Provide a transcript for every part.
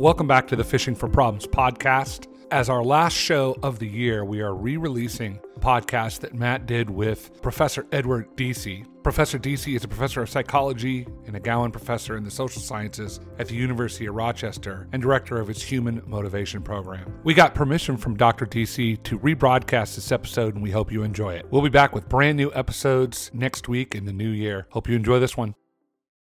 Welcome back to the Fishing for Problems podcast. As our last show of the year, we are re releasing a podcast that Matt did with Professor Edward Deci. Professor Deci is a professor of psychology and a Gowen professor in the social sciences at the University of Rochester and director of its Human Motivation Program. We got permission from Dr. Deci to rebroadcast this episode, and we hope you enjoy it. We'll be back with brand new episodes next week in the new year. Hope you enjoy this one.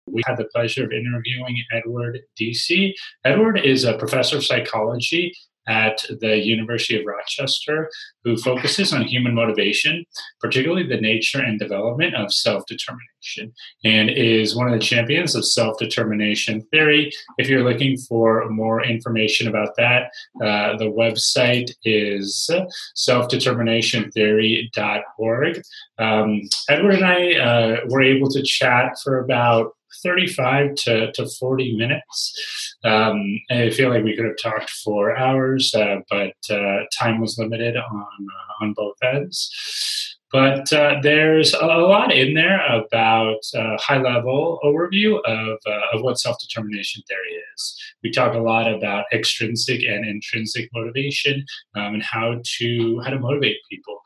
We had the pleasure of interviewing Edward Deci. Edward is a professor of psychology at the University of Rochester who focuses on human motivation, particularly the nature and development of self determination, and is one of the champions of self determination theory. If you're looking for more information about that, uh, the website is selfdeterminationtheory.org. Um, Edward and I uh, were able to chat for about 35 to, to 40 minutes. Um, I feel like we could have talked for hours, uh, but uh, time was limited on, uh, on both ends. But uh, there's a lot in there about uh, high level overview of, uh, of what self determination theory is. We talk a lot about extrinsic and intrinsic motivation um, and how to how to motivate people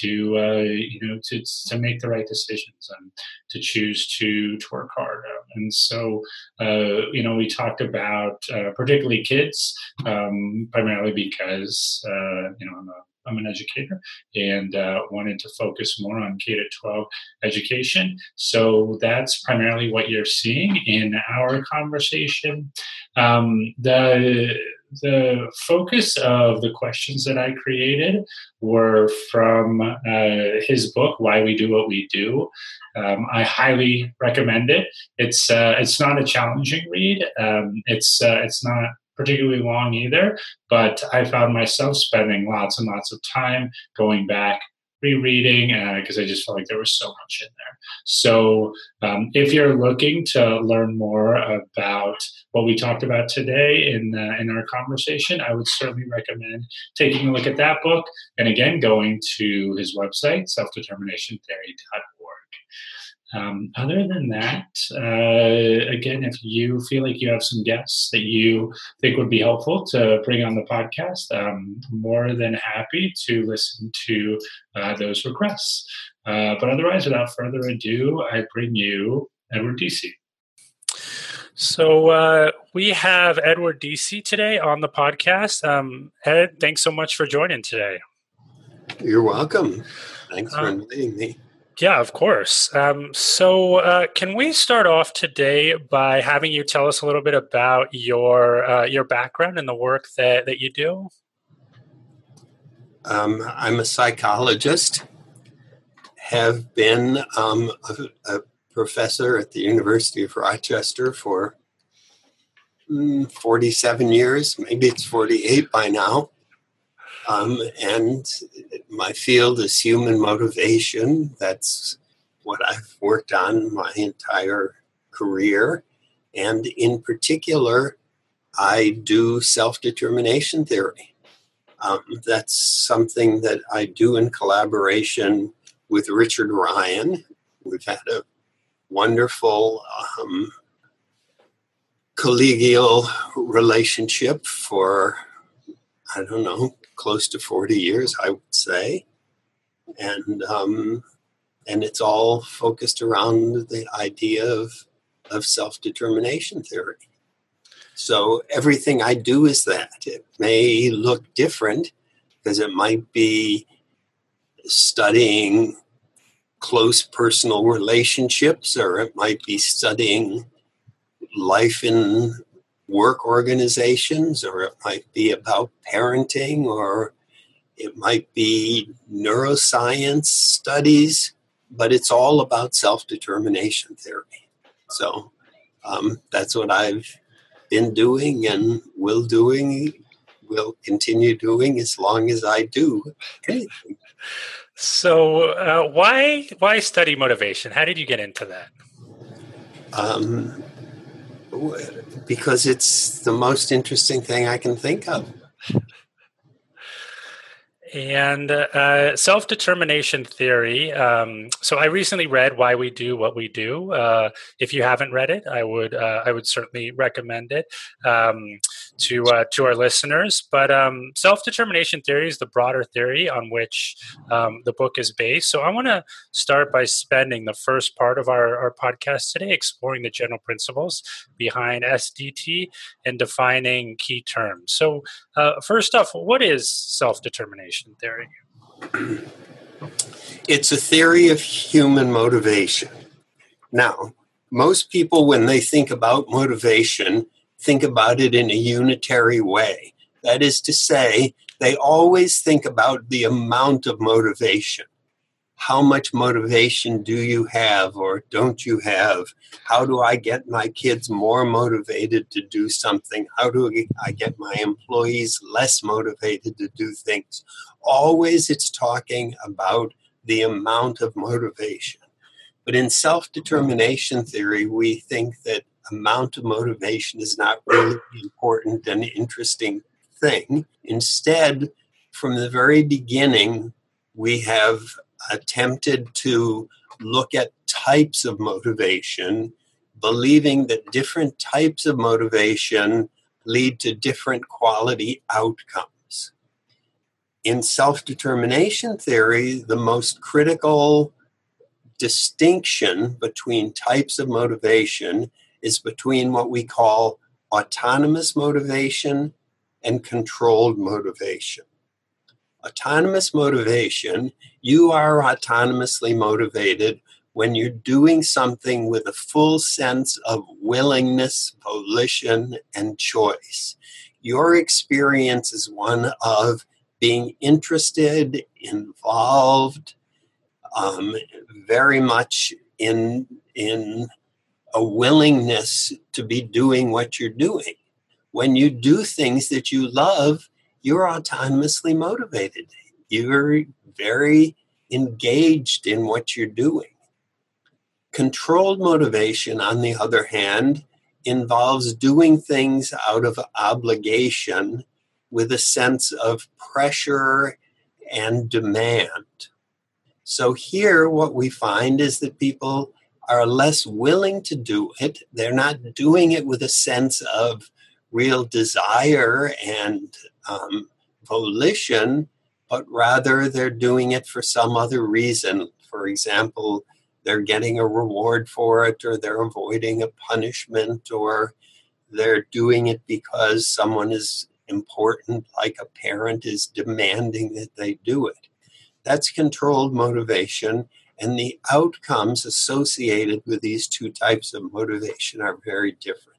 to uh, you know to, to make the right decisions and to choose to, to work hard. And so uh, you know we talked about uh, particularly kids um, primarily because you know I'm a I'm an educator and uh, wanted to focus more on K to 12 education. So that's primarily what you're seeing in our conversation. Um, the the focus of the questions that I created were from uh, his book, Why We Do What We Do. Um, I highly recommend it. It's uh, it's not a challenging read. Um, it's uh, it's not particularly long either, but I found myself spending lots and lots of time going back, rereading, because uh, I just felt like there was so much in there. So um, if you're looking to learn more about what we talked about today in, uh, in our conversation, I would certainly recommend taking a look at that book and again going to his website, selfdeterminationtheory.org. Um, other than that, uh, again, if you feel like you have some guests that you think would be helpful to bring on the podcast, I'm more than happy to listen to uh, those requests. Uh, but otherwise, without further ado, I bring you Edward Deci. So uh, we have Edward Deci today on the podcast. Um, Ed, thanks so much for joining today. You're welcome. Thanks for um, inviting me. Yeah, of course. Um, so, uh, can we start off today by having you tell us a little bit about your uh, your background and the work that that you do? Um, I'm a psychologist. Have been um, a, a, professor at the University of Rochester for mm, 47 years. Maybe it's 48 by now. Um, and my field is human motivation. That's what I've worked on my entire career. And in particular, I do self determination theory. Um, that's something that I do in collaboration with Richard Ryan. We've had a wonderful um, collegial relationship for, I don't know, close to 40 years, I would say. And, um, and it's all focused around the idea of, of self determination theory. So everything I do is that. It may look different because it might be studying close personal relationships, or it might be studying life in work organizations, or it might be about parenting, or it might be neuroscience studies, but it's all about self determination theory. So um, that's what I've been doing and will doing, will continue doing as long as I do anything. So, uh, why why study motivation? How did you get into that? Um, because it's the most interesting thing I can think of. And uh, self determination theory. Um, so I recently read "Why We Do What We Do." Uh, if you haven't read it, I would uh, I would certainly recommend it. Um, to uh, to our listeners. But um, self determination theory is the broader theory on which um, the book is based. So I want to start by spending the first part of our, our podcast today exploring the general principles behind SDT and defining key terms. So uh, first off, what is self determination theory? It's a theory of human motivation. Now, most people, when they think about motivation, think about it in a unitary way. That is to say, they always think about the amount of motivation. How much motivation do you have or don't you have? How do I get my kids more motivated to do something? How do I get my employees less motivated to do things? Always it's talking about the amount of motivation. But in self determination theory, we think that amount of motivation is not really important and interesting thing. Instead, from the very beginning, we have attempted to look at types of motivation, believing that different types of motivation lead to different quality outcomes. In self determination theory, the most critical distinction between types of motivation is between what we call autonomous motivation and controlled motivation. Autonomous motivation, you are autonomously motivated when you're doing something with a full sense of willingness, volition, and choice. Your experience is one of being interested, involved, um, very much in in a willingness to be doing what you're doing. When you do things that you love, you're autonomously motivated. You're very engaged in what you're doing. Controlled motivation, on the other hand, involves doing things out of obligation with a sense of pressure and demand. So here, what we find is that people are less willing to do it. They're not doing it with a sense of real desire and um, volition, but rather they're doing it for some other reason. For example, they're getting a reward for it, or they're avoiding a punishment, or they're doing it because someone is important, like a parent is demanding that they do it. That's controlled motivation. And the outcomes associated with these two types of motivation are very different.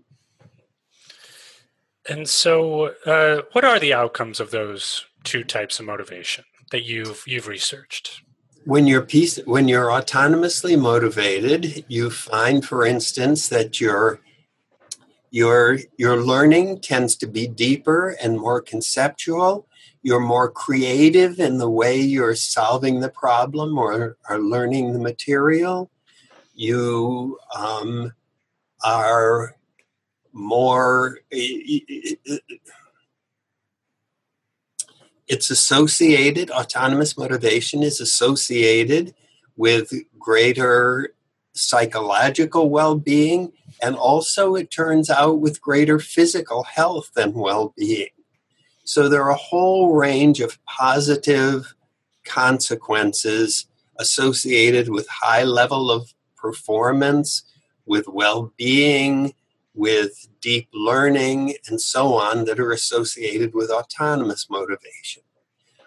And so, uh, what are the outcomes of those two types of motivation that you've you've researched? When you're piece, when you're autonomously motivated, you find, for instance, that your your your learning tends to be deeper and more conceptual you're more creative in the way you're solving the problem or are learning the material. You um, are more. It's associated, autonomous motivation is associated with greater psychological well being, and also it turns out with greater physical health and well being. So there are a whole range of positive consequences associated with high level of performance, with well-being, with deep learning, and so on that are associated with autonomous motivation.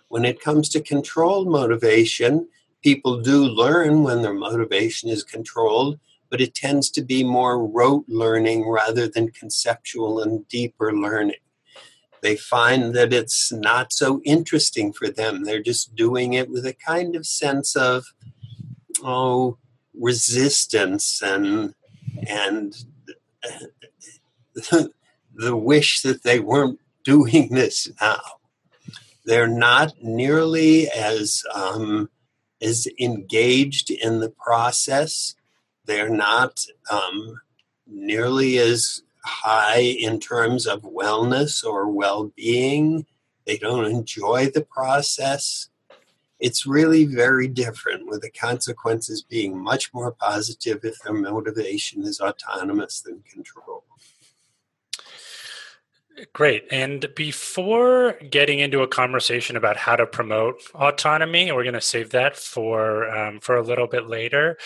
When it comes to controlled motivation, people do learn when their motivation is controlled, but it tends to be more rote learning rather than conceptual and deeper learning they find that it's not so interesting for them. They're just doing it with a kind of sense of, oh, resistance and and the wish that they weren't doing this now. They're not nearly as um, as engaged in the process. They're not um, nearly as high in terms of wellness or well being. They don't enjoy the process. It's really very different, with the consequences being much more positive if their motivation is autonomous than control. Great. And before getting into a conversation about how to promote autonomy, we're going to save that for um, for a little bit later.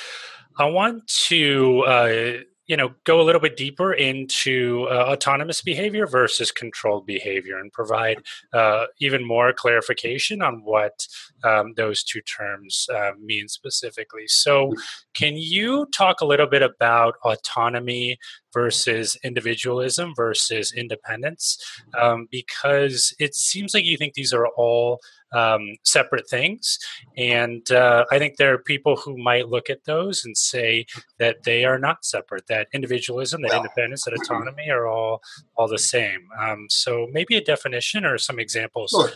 I want to uh, you know go a little bit deeper into uh, autonomous behavior versus controlled behavior and provide uh, even more clarification on what um, those two terms uh, mean specifically. So can you talk a little bit about autonomy versus individualism versus independence? Um, because it seems like you think these are all um, separate things. And uh, I think there are people who might look at those and say that they are not separate, that individualism, that independence, that autonomy are all, all the same. Um, so maybe a definition or some examples sure.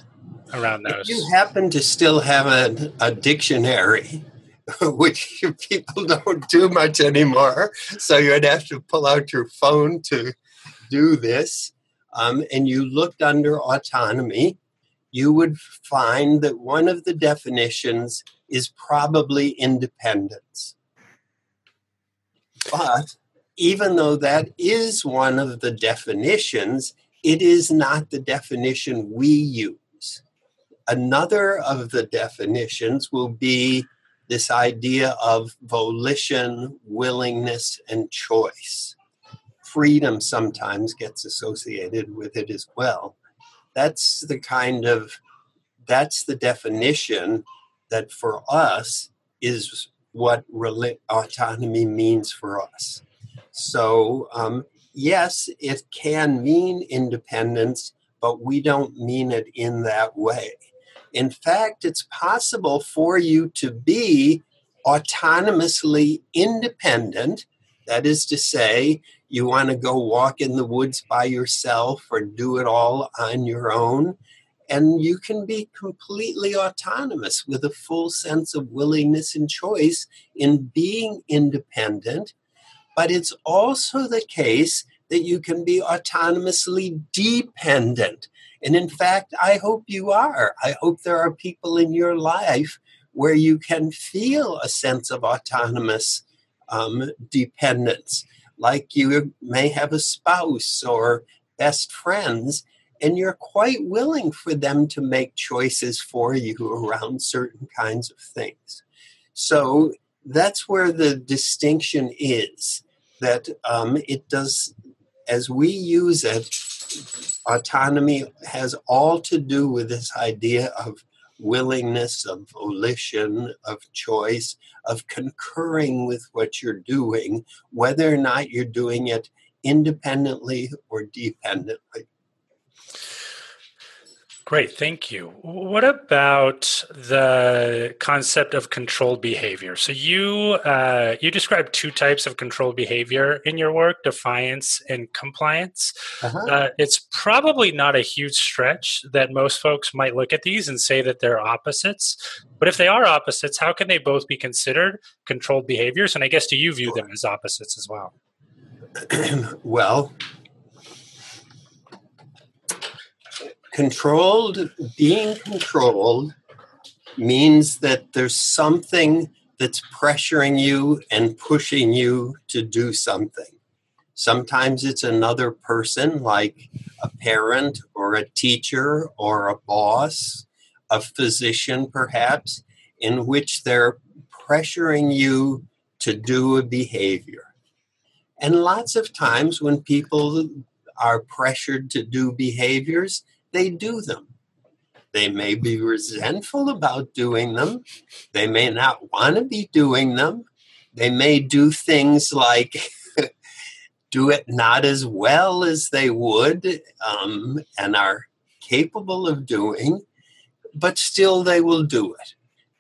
around those. If you happen to still have a, a dictionary, which people don't do much anymore, so you'd have to pull out your phone to do this. Um, and you looked under autonomy, you would find that one of the definitions is probably independence. But even though that is one of the definitions, it is not the definition we use. Another of the definitions will be this idea of volition, willingness, and choice. Freedom sometimes gets associated with it as well that's the kind of that's the definition that for us is what autonomy means for us. So, um, yes, it can mean independence, but we don't mean it in that way. In fact, it's possible for you to be autonomously independent. That is to say, you want to go walk in the woods by yourself or do it all on your own. And you can be completely autonomous with a full sense of willingness and choice in being independent. But it's also the case that you can be autonomously dependent. And in fact, I hope you are. I hope there are people in your life where you can feel a sense of autonomous um, dependence like you may have a spouse or best friends, and you're quite willing for them to make choices for you around certain kinds of things. So that's where the distinction is that um, it does, as we use it, autonomy has all to do with this idea of willingness, of volition, of choice, of concurring with what you're doing, whether or not you're doing it independently or dependently. Great, thank you. What about the concept of controlled behavior? So you uh, you describe two types of controlled behavior in your work: defiance and compliance. Uh-huh. Uh, it's probably not a huge stretch that most folks might look at these and say that they're opposites. But if they are opposites, how can they both be considered controlled behaviors? And I guess do you view them as opposites as well? well, controlled, being controlled means that there's something that's pressuring you and pushing you to do something. Sometimes it's another person, like a parent or a teacher or a boss, a physician, perhaps, in which they're pressuring you to do a behavior. And lots of times when people are pressured to do behaviors, they do them. They may be resentful about doing them. They may not want to be doing them. They may do things like do it not as well as they would um, and are capable of doing, but still they will do it.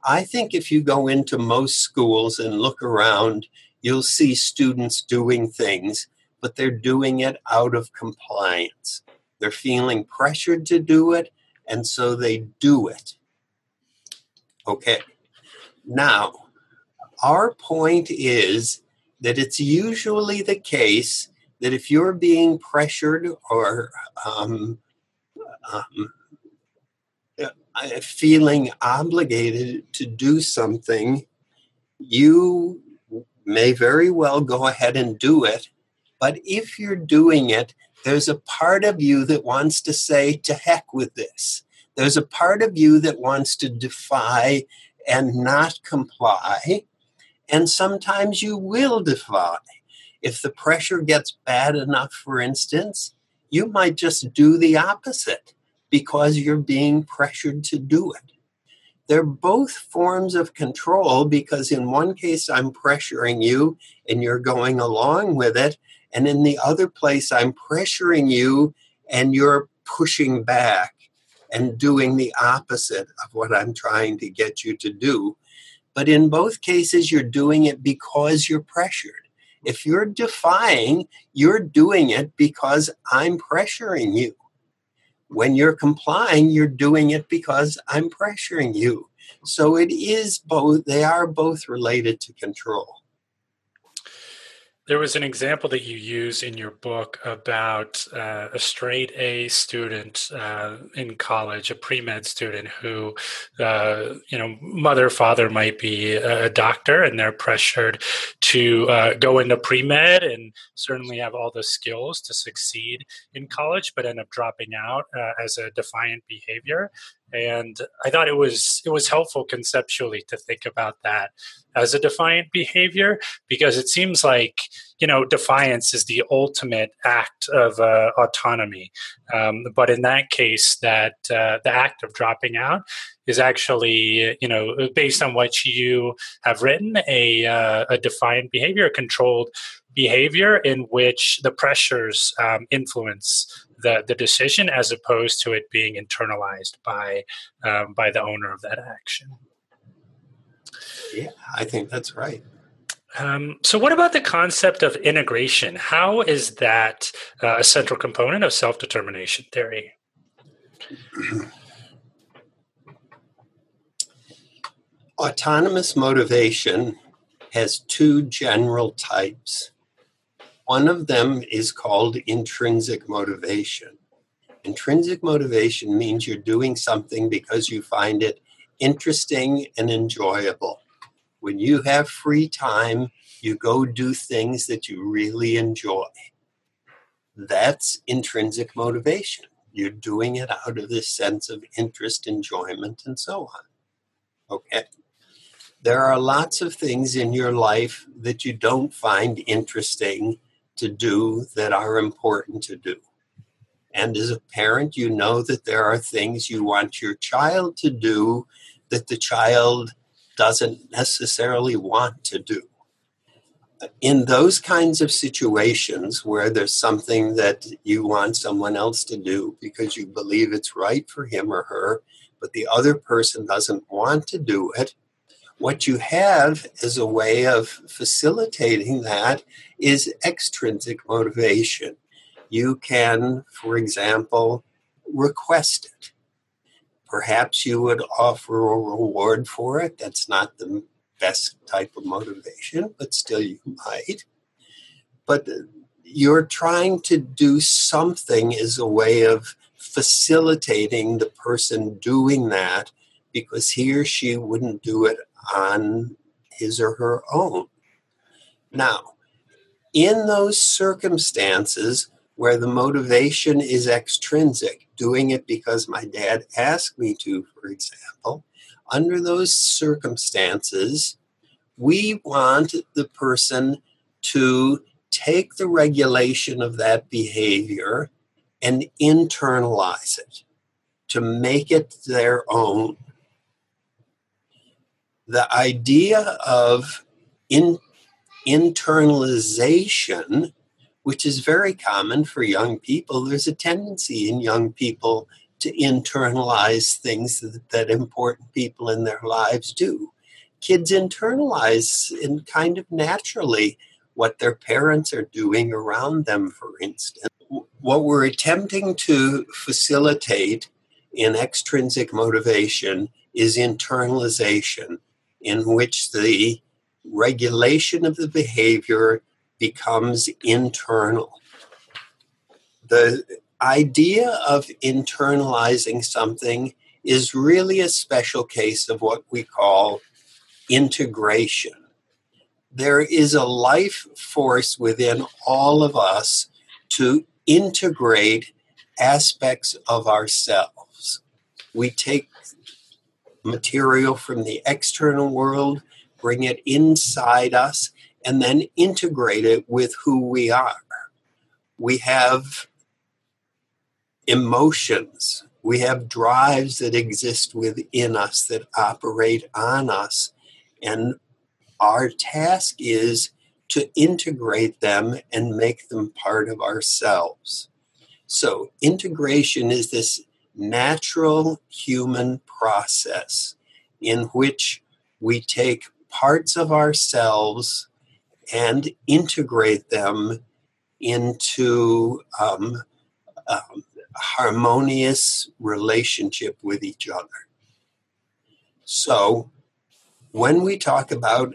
I think if you go into most schools and look around, you'll see students doing things, but they're doing it out of compliance. They're feeling pressured to do it, and so they do it. Okay. Now, our point is that it's usually the case that if you're being pressured or um, um, uh, feeling obligated to do something, you may very well go ahead and do it. But if you're doing it there's a part of you that wants to say, to heck with this. There's a part of you that wants to defy and not comply. And sometimes you will defy. If the pressure gets bad enough, for instance, you might just do the opposite because you're being pressured to do it. They're both forms of control because in one case I'm pressuring you and you're going along with it. And in the other place I'm pressuring you and you're pushing back and doing the opposite of what I'm trying to get you to do. But in both cases, you're doing it because you're pressured. If you're defying, you're doing it because I'm pressuring you. When you're complying, you're doing it because I'm pressuring you. So it is both, they are both related to control. There was an example that you use in your book about uh, a straight A student uh, in college, a pre med student who, uh, you know, mother, father might be a doctor and they're pressured to uh, go into pre med and certainly have all the skills to succeed in college, but end up dropping out uh, as a defiant behavior and i thought it was it was helpful conceptually to think about that as a defiant behavior because it seems like you know defiance is the ultimate act of uh, autonomy. Um, but in that case that uh, the act of dropping out is actually you know based on what you have written a, uh, a defiant behavior controlled behavior in which the pressures um, influence the, the decision as opposed to it being internalized by um, by the owner of that action. Yeah, I think that's right. Um, so, what about the concept of integration? How is that uh, a central component of self determination theory? Autonomous motivation has two general types one of them is called intrinsic motivation. Intrinsic motivation means you're doing something because you find it interesting and enjoyable. When you have free time, you go do things that you really enjoy. That's intrinsic motivation. You're doing it out of this sense of interest, enjoyment, and so on. Okay. There are lots of things in your life that you don't find interesting to do that are important to do. And as a parent, you know that there are things you want your child to do that the child doesn't necessarily want to do. In those kinds of situations where there's something that you want someone else to do because you believe it's right for him or her, but the other person doesn't want to do it, what you have as a way of facilitating that is extrinsic motivation. You can, for example, request it. Perhaps you would offer a reward for it. That's not the best type of motivation, but still you might. But you're trying to do something as a way of facilitating the person doing that because he or she wouldn't do it on his or her own. Now, in those circumstances where the motivation is extrinsic, doing it because my dad asked me to, for example, under those circumstances, we want the person to take the regulation of that behavior and internalize it, to make it their own the idea of in, internalization, which is very common for young people, there's a tendency in young people to internalize things that, that important people in their lives do. Kids internalize in kind of naturally what their parents are doing around them, for instance. What we're attempting to facilitate in extrinsic motivation is internalization in which the regulation of the behavior becomes internal. The idea of internalizing something is really a special case of what we call integration. There is a life force within all of us to integrate aspects of ourselves. We take material from the external world, bring it inside us, and then integrate it with who we are. We have emotions, we have drives that exist within us that operate on us. And our task is to integrate them and make them part of ourselves. So, integration is this natural human process in which we take parts of ourselves and integrate them into um, um, harmonious relationship with each other. So, when we talk about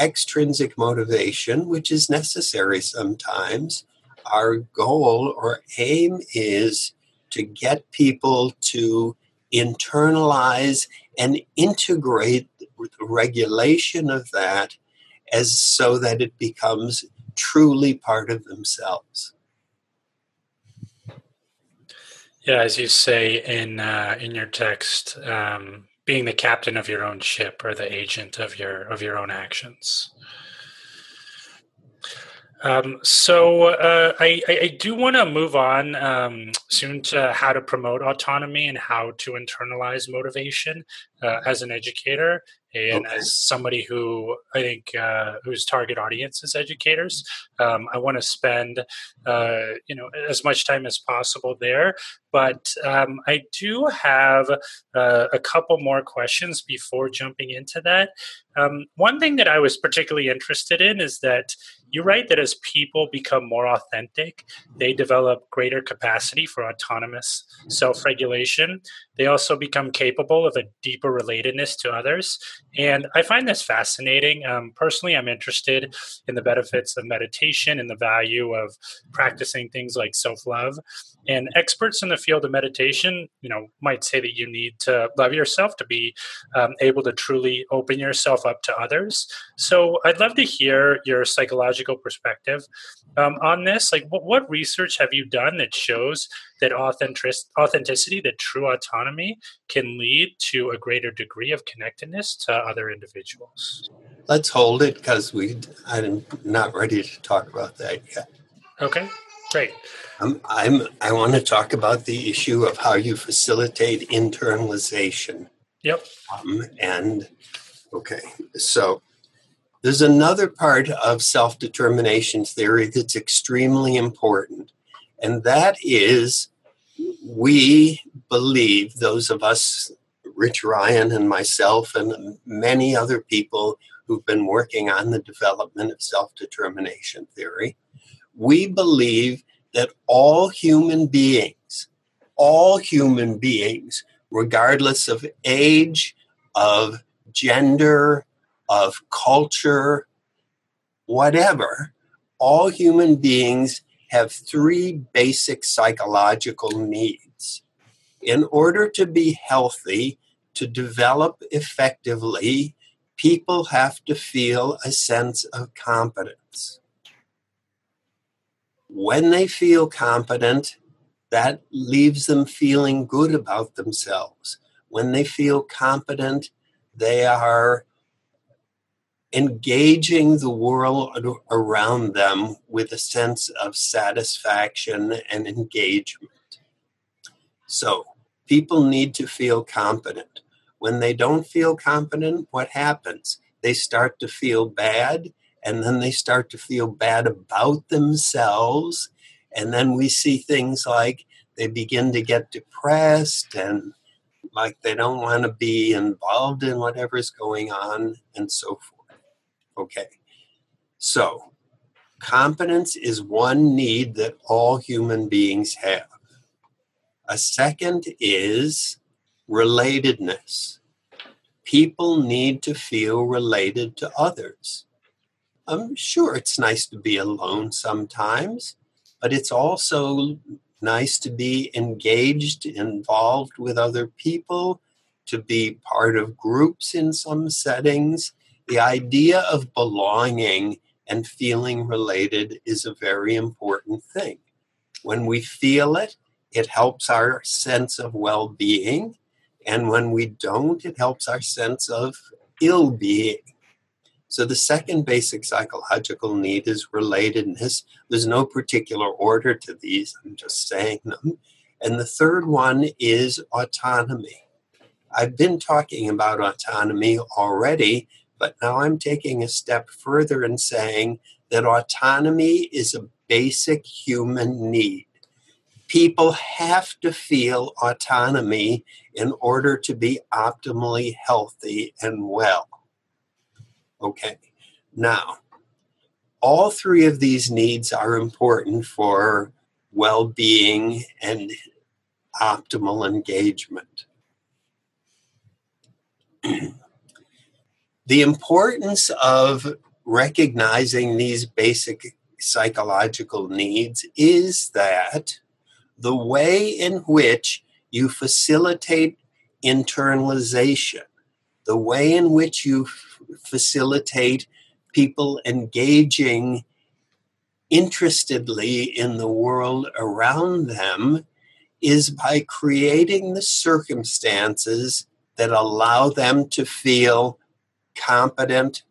extrinsic motivation, which is necessary sometimes, our goal or aim is to get people to internalize and integrate the regulation of that as so that it becomes truly part of themselves. Yeah, as you say in uh, in your text, um, being the captain of your own ship or the agent of your of your own actions. Um, so uh, I, I, do want to move on um, soon to how to promote autonomy and how to internalize motivation uh, as an educator and okay. as somebody who I think uh, whose target audience is educators. Um, I want to spend uh, you know as much time as possible there, but um, I do have uh, a couple more questions before jumping into that. Um, one thing that I was particularly interested in is that you write that as people become more authentic, they develop greater capacity for autonomous self regulation. They also become capable of a deeper relatedness to others. And I find this fascinating. Um, personally, I'm interested in the benefits of meditation and the value of practicing things like self love. And experts in the field of meditation, you know, might say that you need to love yourself to be um, able to truly open yourself up to others. So I'd love to hear your psychological perspective um, on this. Like, what, what research have you done that shows that authentic- authenticity, that true autonomy, can lead to a greater degree of connectedness to other individuals? Let's hold it because we I'm not ready to talk about that yet. Okay. Great. Um, I'm, I want to talk about the issue of how you facilitate internalization. Yep. Um, and okay, so there's another part of self determination theory that's extremely important, and that is we believe, those of us, Rich Ryan and myself, and many other people who've been working on the development of self determination theory, we believe that all human beings, all human beings, regardless of age, of gender, of culture, whatever, all human beings have three basic psychological needs. In order to be healthy, to develop effectively, people have to feel a sense of competence when they feel competent, that leaves them feeling good about themselves. When they feel competent, they are engaging the world around them with a sense of satisfaction and engagement. So, people need to feel competent. When they don't feel competent, what happens? They start to feel bad and then they start to feel bad about themselves. And then we see things like they begin to get depressed and like they don't want to be involved in whatever's going on and so forth. Okay. So, competence is one need that all human beings have. A second is relatedness. People need to feel related to others. I'm sure it's nice to be alone sometimes, but it's also nice to be engaged, involved with other people, to be part of groups in some settings. The idea of belonging and feeling related is a very important thing. When we feel it, it helps our sense of well being. And when we don't, it helps our sense of ill being. So the second basic psychological need is relatedness. There's no particular order to these, I'm just saying them. And the third one is autonomy. I've been talking about autonomy already, but now I'm taking a step further and saying that autonomy is a basic human need. People have to feel autonomy in order to be optimally healthy and well. Okay, now, all three of these needs are important for well being and optimal engagement. the importance of recognizing these basic psychological needs is that the way in which you facilitate internalization, the way in which you facilitate people engaging interestedly in the world around them is by creating the circumstances that allow them to feel competent,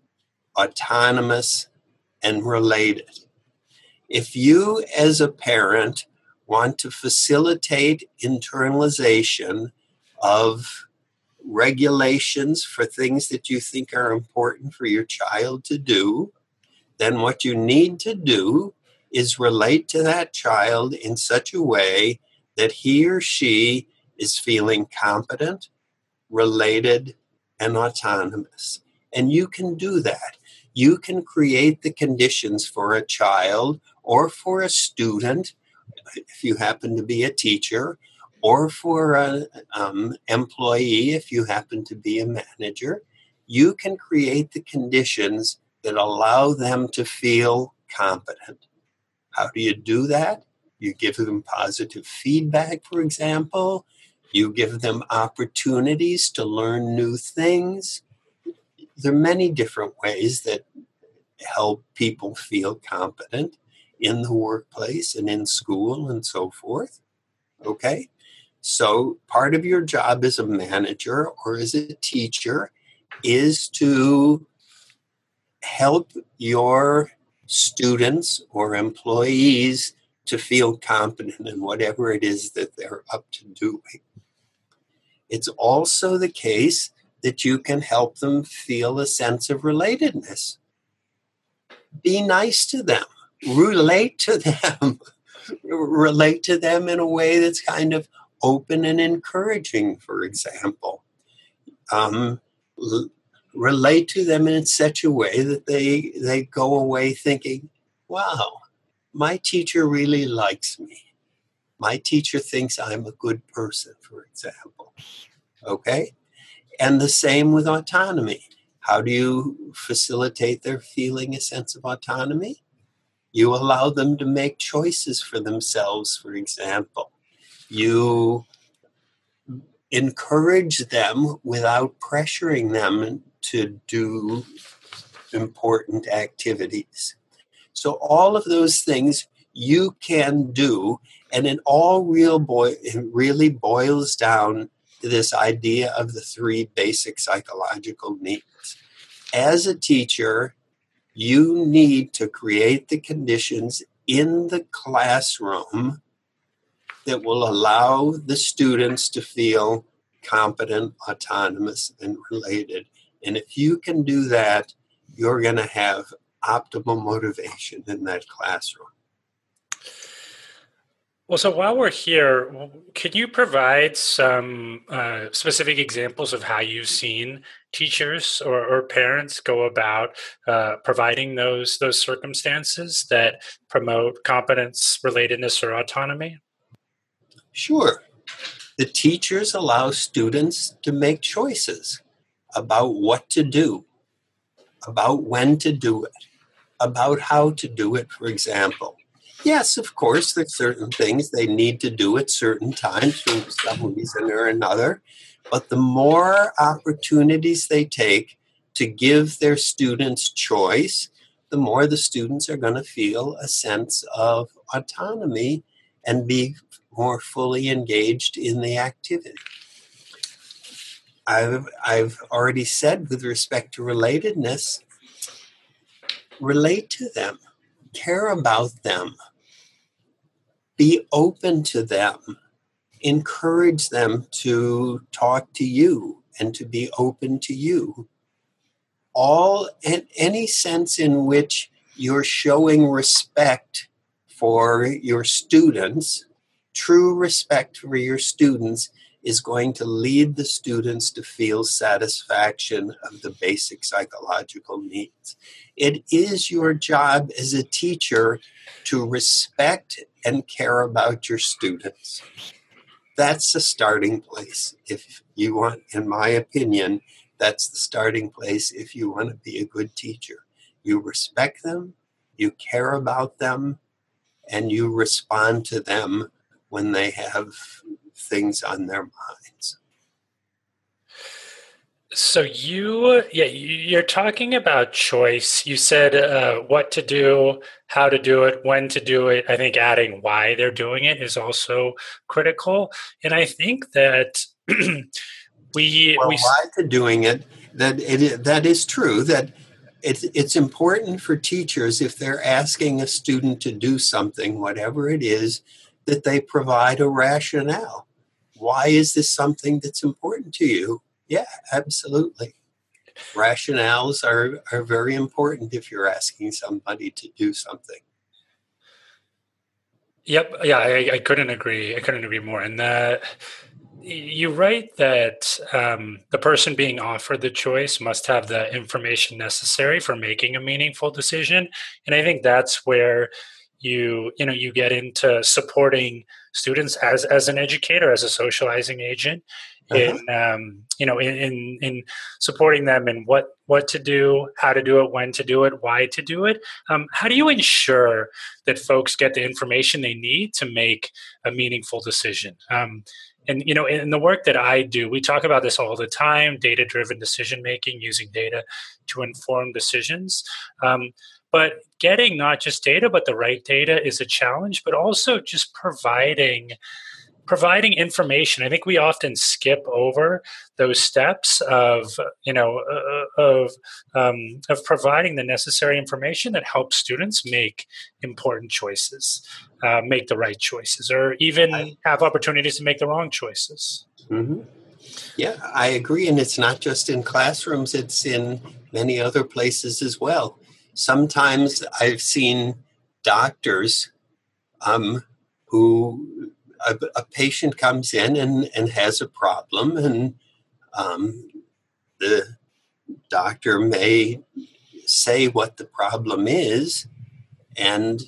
autonomous, and related. If you, as a parent, want to facilitate internalization of regulations for things that you think are important for your child to do, then what you need to do is relate to that child in such a way that he or she is feeling competent, related, and autonomous. And you can do that. You can create the conditions for a child or for a student, if you happen to be a teacher, or for an um, employee, if you happen to be a manager. You can create the conditions that allow them to feel competent. How do you do that? You give them positive feedback, for example. You give them opportunities to learn new things. There are many different ways that help people feel competent in the workplace and in school and so forth. Okay? So, part of your job as a manager or as a teacher is to help your students or employees to feel competent in whatever it is that they're up to doing. It's also the case that you can help them feel a sense of relatedness. Be nice to them, relate to them, relate to them in a way that's kind of open and encouraging, for example. Um, l- relate to them in such a way that they, they go away thinking, wow, my teacher really likes me. My teacher thinks I'm a good person, for example. Okay? And the same with autonomy. How do you facilitate their feeling a sense of autonomy? You allow them to make choices for themselves, for example. You encourage them without pressuring them to do important activities. So all of those things you can do, and it all real it really boils down to this idea of the three basic psychological needs. As a teacher, you need to create the conditions in the classroom that will allow the students to feel competent, autonomous, and related. And if you can do that, you're going to have optimal motivation in that classroom. Well, so while we're here, can you provide some uh, specific examples of how you've seen teachers or, or parents go about uh, providing those those circumstances that promote competence, relatedness, or autonomy? Sure. The teachers allow students to make choices about what to do, about when to do it, about how to do it, for example. Yes, of course, there's certain things they need to do at certain times for some reason or another. But the more opportunities they take to give their students choice, the more the students are going to feel a sense of autonomy and be more fully engaged in the activity. I've, I've already said with respect to relatedness, relate to them, care about them, be open to them, encourage them to talk to you and to be open to you. All in any sense in which you're showing respect for your students, true respect for your students is going to lead the students to feel satisfaction of the basic psychological needs. It is your job as a teacher to respect and care about your students. That's the starting place. If you want, in my opinion, that's the starting place if you want to be a good teacher. You respect them, you care about them, and you respond to them when they have things on their minds. So you, yeah, you're talking about choice. You said uh, what to do, how to do it, when to do it. I think adding why they're doing it is also critical, and I think that we well, we why to doing it that it that is true that it's it's important for teachers if they're asking a student to do something, whatever it is, that they provide a rationale. Why is this something that's important to you? Yeah, absolutely. Rationales are, are very important if you're asking somebody to do something. Yep. Yeah, I, I couldn't agree. I couldn't agree more. And that you write that um, the person being offered the choice must have the information necessary for making a meaningful decision, and I think that's where you you know you get into supporting students as as an educator as a socializing agent uh-huh. in um, you know in, in, in supporting them in what what to do how to do it when to do it why to do it. Um, how do you ensure that folks get the information they need to make a meaningful decision? Um, and you know in the work that i do we talk about this all the time data driven decision making using data to inform decisions. Um, but getting not just data but the right data is a challenge but also just providing providing information i think we often skip over those steps of you know uh, of um, of providing the necessary information that helps students make important choices uh, make the right choices or even have opportunities to make the wrong choices mm-hmm. yeah i agree and it's not just in classrooms it's in many other places as well sometimes i've seen doctors um, who a, a, patient comes in and, and has a problem, and um, the doctor may say what the problem is, and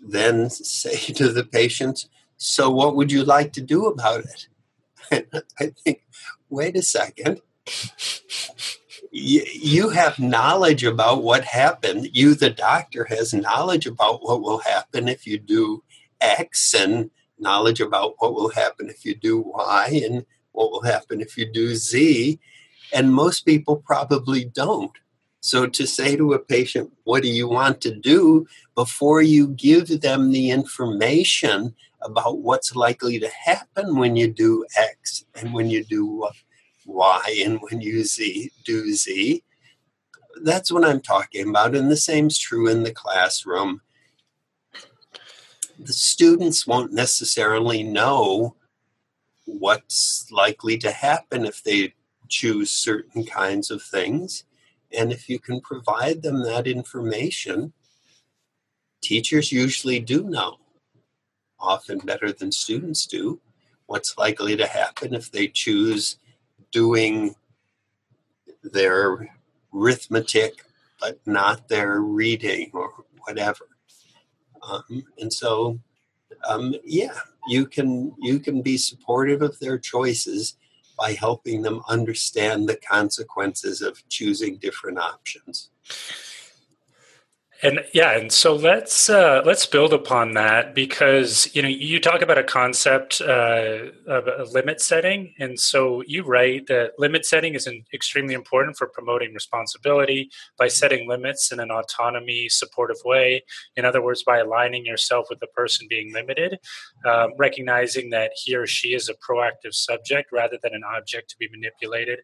then say to the patient, So, what would you like to do about it? I think, wait a second. You have knowledge about what happened. You, the doctor, has knowledge about what will happen if you do X, and knowledge about what will happen if you do Y and what will happen if you do Z. And most people probably don't. So to say to a patient, what do you want to do before you give them the information about what's likely to happen when you do X and when you do Y and when you Z, do Z, that's what I'm talking about. And the same's true in the classroom the students won't necessarily know what's likely to happen if they choose certain kinds of things. And if you can provide them that information, teachers usually do know, often better than students do, what's likely to happen if they choose doing their arithmetic but not their reading or whatever. Um, and so, um, yeah, you can you can be supportive of their choices by helping them understand the consequences of choosing different options. And yeah, and so let's uh, let's build upon that because you know you talk about a concept uh, of a limit setting, and so you write that limit setting is an, extremely important for promoting responsibility by setting limits in an autonomy supportive way. In other words, by aligning yourself with the person being limited, um, recognizing that he or she is a proactive subject rather than an object to be manipulated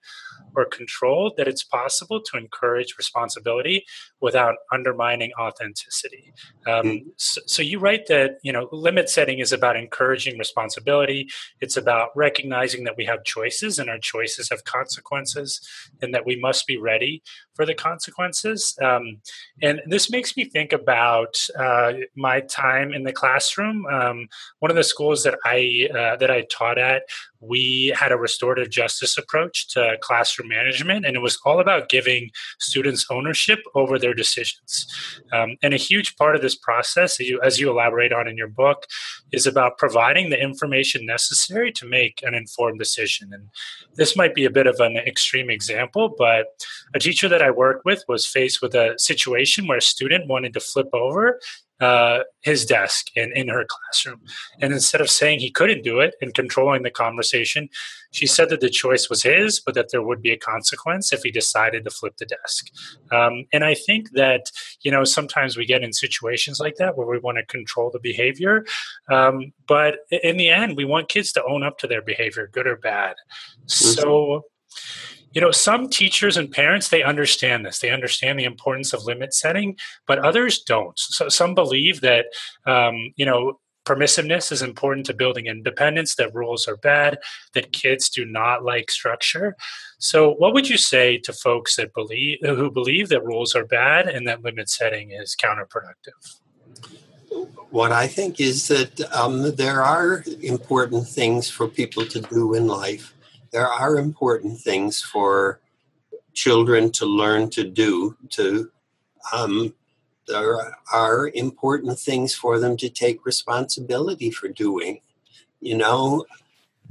or controlled. That it's possible to encourage responsibility without undermining authenticity. Um, mm-hmm. so, so, you write that you know limit setting is about encouraging responsibility. It's about recognizing that we have choices and our choices have consequences, and that we must be ready for the consequences. Um, and this makes me think about uh, my time in the classroom. Um, one of the schools that I uh, that I taught at, we had a restorative justice approach to classroom management, and it was all about giving students ownership over their decisions. Um, and a huge part of this process, as you, as you elaborate on in your book, is about providing the information necessary to make an informed decision. And this might be a bit of an extreme example, but a teacher that I worked with was faced with a situation where a student wanted to flip over uh, his desk in, in her classroom. And instead of saying he couldn't do it and controlling the conversation, she said that the choice was his, but that there would be a consequence if he decided to flip the desk. Um, and I think that, you know, sometimes we get in situations like that where we want to control the behavior. Um, but in the end, we want kids to own up to their behavior, good or bad. So, you know some teachers and parents they understand this. They understand the importance of limit setting but others don't. So some believe that um, you know permissiveness is important to building independence that rules are bad that kids do not like structure. So what would you say to folks that believe who believe that rules are bad and that limit setting is counterproductive? What I think is that um, there are important things for people to do in life there are important things for children to learn to do to um, there are important things for them to take responsibility for doing. You know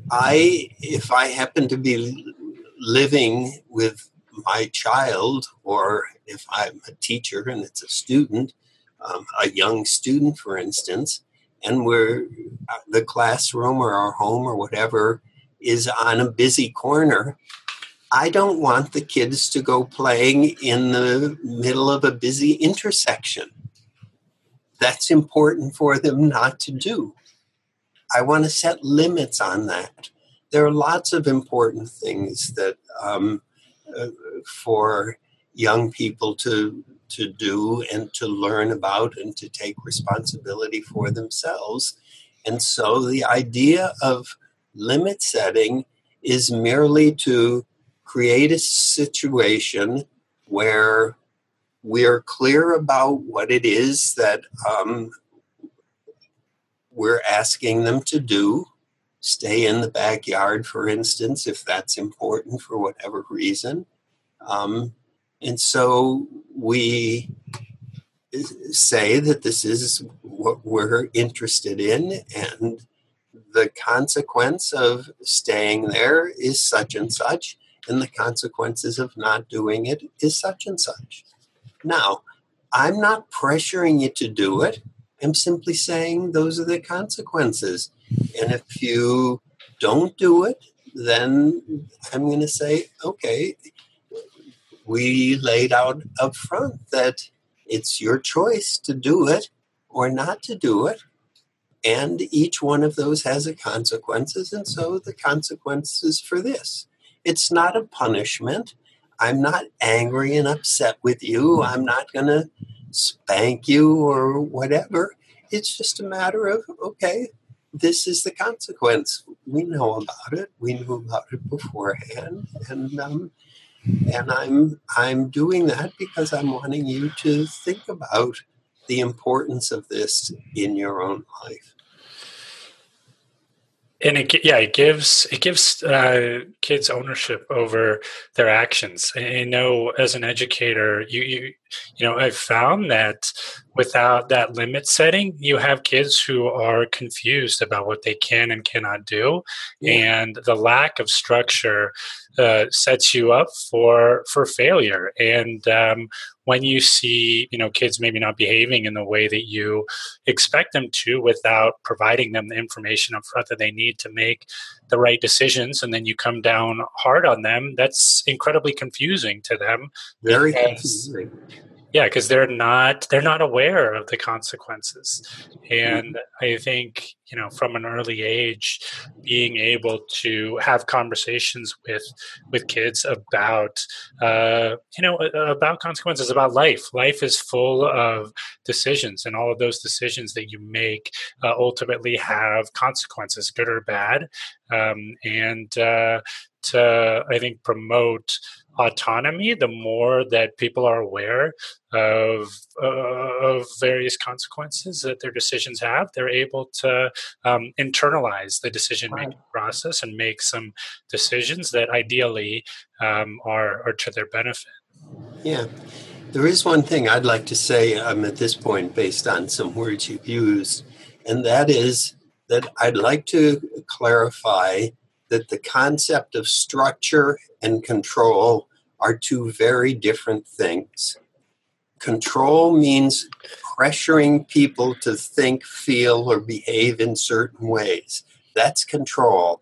i if i happen to be living with my child or if i'm a teacher and it's a student um, a young student for instance and we're uh, the classroom or our home or whatever is on a busy corner. I don't want the kids to go playing in the middle of a busy intersection. That's important for them not to do. I want to set limits on that. There are lots of important things that um, uh, for young people to to do and to learn about and to take responsibility for themselves. And so the idea of limit setting is merely to create a situation where we're clear about what it is that um, we're asking them to do. Stay in the backyard, for instance, if that's important for whatever reason. Um, and so we say that this is what we're interested in, and the consequence of staying there is such and such, and the consequences of not doing it is such and such. Now, I'm not pressuring you to do it. I'm simply saying those are the consequences. And if you don't do it, then I'm going to say, okay, we laid out up front that it's your choice to do it or not to do it and each one of those has a consequences and so the consequences for this. It's not a punishment. I'm not angry and upset with you. I'm not going to spank you or whatever. It's just a matter of okay this is the consequence. We know about it. We knew about it beforehand and um, and i'm i'm doing that because i'm wanting you to think about the importance of this in your own life? And it yeah it gives it gives uh, kids ownership over their actions. I know as an educator you, you you know, I've found that without that limit setting, you have kids who are confused about what they can and cannot do, yeah. and the lack of structure uh, sets you up for for failure. And um, when you see you know kids maybe not behaving in the way that you expect them to without providing them the information up front that they need to make the right decisions and then you come down hard on them that's incredibly confusing to them very confusing yeah because they're not they're not aware of the consequences. And i think you know from an early age being able to have conversations with with kids about uh, you know about consequences about life. Life is full of decisions and all of those decisions that you make uh, ultimately have consequences good or bad. Um, and uh, to i think promote autonomy, the more that people are aware of uh, of various consequences that their decisions have, they're able to um, internalize the decision making right. process and make some decisions that ideally um, are are to their benefit. Yeah. There is one thing I'd like to say um, at this point, based on some words you've used, and that is that I'd like to clarify that the concept of structure and control are two very different things. Control means pressuring people to think, feel, or behave in certain ways. That's control.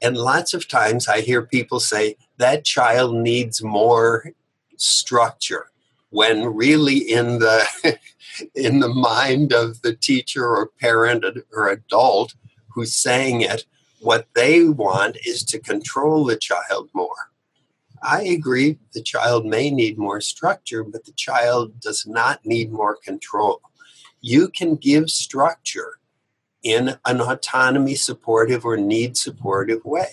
And lots of times I hear people say that child needs more structure when really in the in the mind of the teacher or parent or adult who's saying it what they want is to control the child more. I agree the child may need more structure, but the child does not need more control. You can give structure in an autonomy supportive or need supportive way.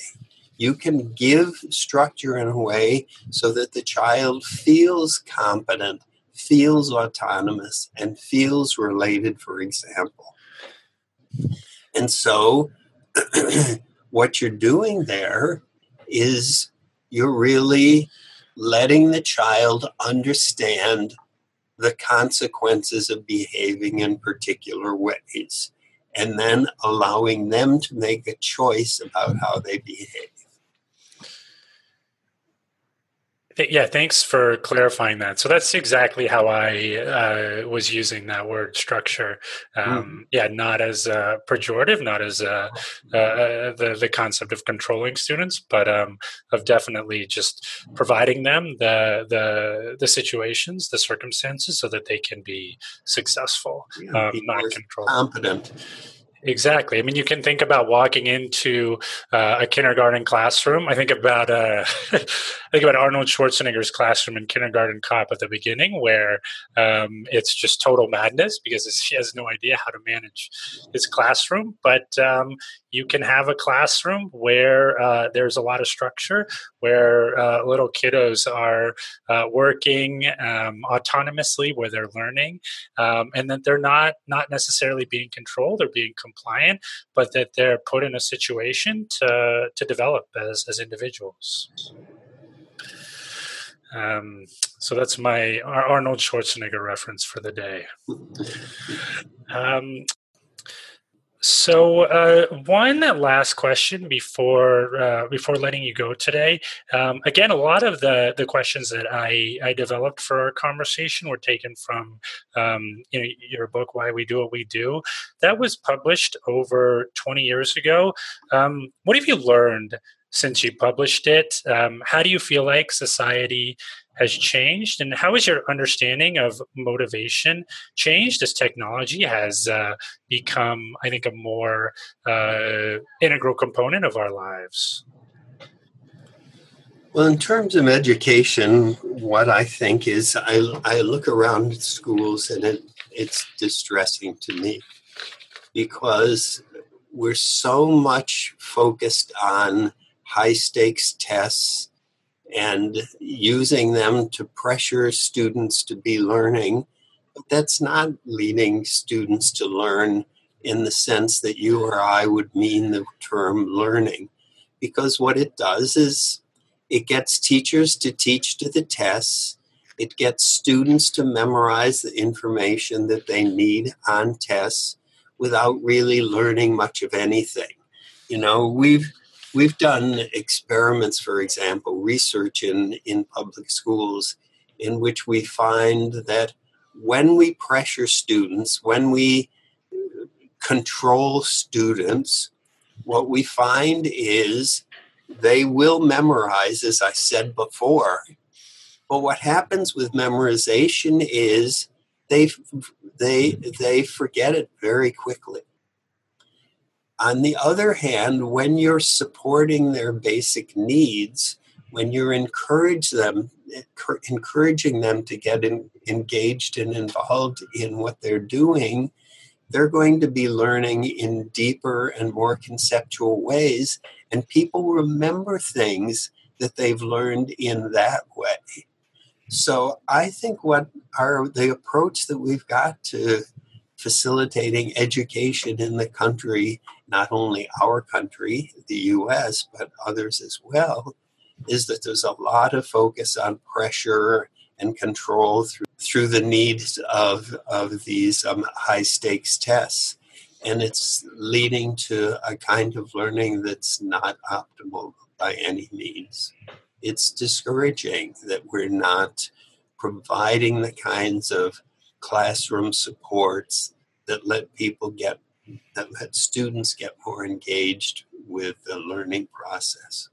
You can give structure in a way so that the child feels competent, feels autonomous, and feels related, for example. And so what you're doing there is you're really letting the child understand the consequences of behaving in particular ways and then allowing them to make a choice about how they behave. Yeah, thanks for clarifying that. So that's exactly how I uh, was using that word structure. Um, mm. Yeah, not as a pejorative, not as a, uh, the the concept of controlling students, but um, of definitely just providing them the the the situations, the circumstances, so that they can be successful, yeah, um, not controlled, competent. Exactly. I mean, you can think about walking into uh, a kindergarten classroom. I think about uh, I think about Arnold Schwarzenegger's classroom in Kindergarten Cop at the beginning, where um, it's just total madness because he has no idea how to manage his classroom. But um, you can have a classroom where uh, there's a lot of structure, where uh, little kiddos are uh, working um, autonomously, where they're learning, um, and that they're not not necessarily being controlled or being compliant, but that they're put in a situation to to develop as as individuals. Um, so that's my Arnold Schwarzenegger reference for the day. Um, so, uh, one last question before uh, before letting you go today. Um, again, a lot of the the questions that I I developed for our conversation were taken from um, you know your book, Why We Do What We Do. That was published over twenty years ago. Um, what have you learned since you published it? Um, how do you feel like society has changed and how has your understanding of motivation changed as technology has uh, become i think a more uh, integral component of our lives well in terms of education what i think is i, I look around schools and it, it's distressing to me because we're so much focused on high stakes tests and using them to pressure students to be learning. But that's not leading students to learn in the sense that you or I would mean the term learning. Because what it does is it gets teachers to teach to the tests It gets students to memorize the information that they need on tests without really learning much of anything. You know, we've we've done experiments, for example, research in, in public schools in which we find that when we pressure students, when we control students, what we find is they will memorize, as I said before. But what happens with memorization is they they they forget it very quickly. On the other hand, when you're supporting their basic needs, when you're encourage them, encouraging them to get in, engaged and involved in what they're doing, they're going to be learning in deeper and more conceptual ways, and people remember things that they've learned in that way. So I think what our the approach that we've got to facilitating education in the country, not only our country, the US, but others as well, is that there's a lot of focus on pressure and control through, through the needs of, of these um, high stakes tests. And it's leading to a kind of learning that's not optimal by any means it's discouraging that we're not providing the kinds of classroom supports that let people get that let students get more engaged with the learning process.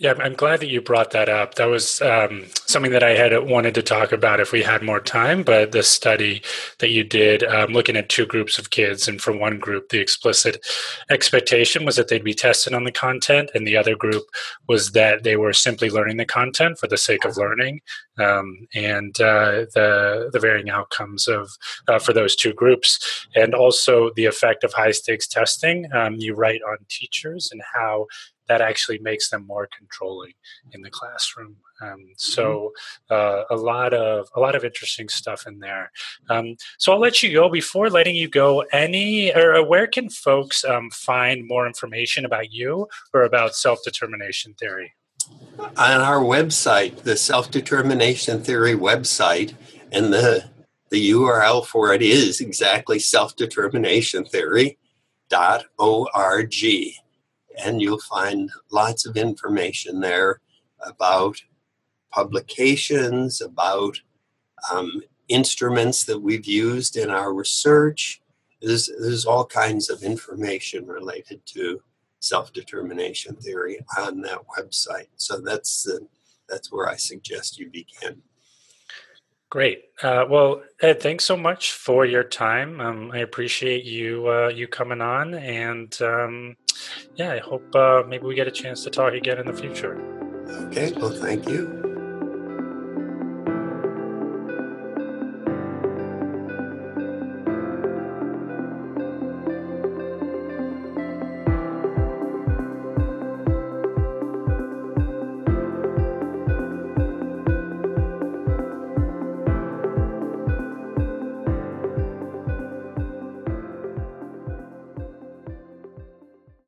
Yeah, I'm glad that you brought that up. That was um, something that I had wanted to talk about if we had more time. But the study that you did, um, looking at two groups of kids, and for one group, the explicit expectation was that they'd be tested on the content, and the other group was that they were simply learning the content for the sake of learning. Um, and uh, the the varying outcomes of uh, for those two groups, and also the effect of high stakes testing. Um, you write on teachers and how that actually makes them more controlling in the classroom. Um, mm-hmm. so uh, a lot of a lot of interesting stuff in there. Um, so I'll let you go. Before letting you go, any or uh, where can folks um, find more information about you or about self determination theory? On our website, the self determination theory website, and the the URL for it is exactly self determination theory dot org and you'll find lots of information there about publications, about um, instruments that we've used in our research. There's, there's all kinds of information related to self-determination theory on that website. So that's the, that's where I suggest you begin. Great. Uh, well, Ed, thanks so much for your time. Um, I appreciate you uh, you coming on, and um, yeah, I hope uh, maybe we get a chance to talk again in the future. Okay. Well, thank you.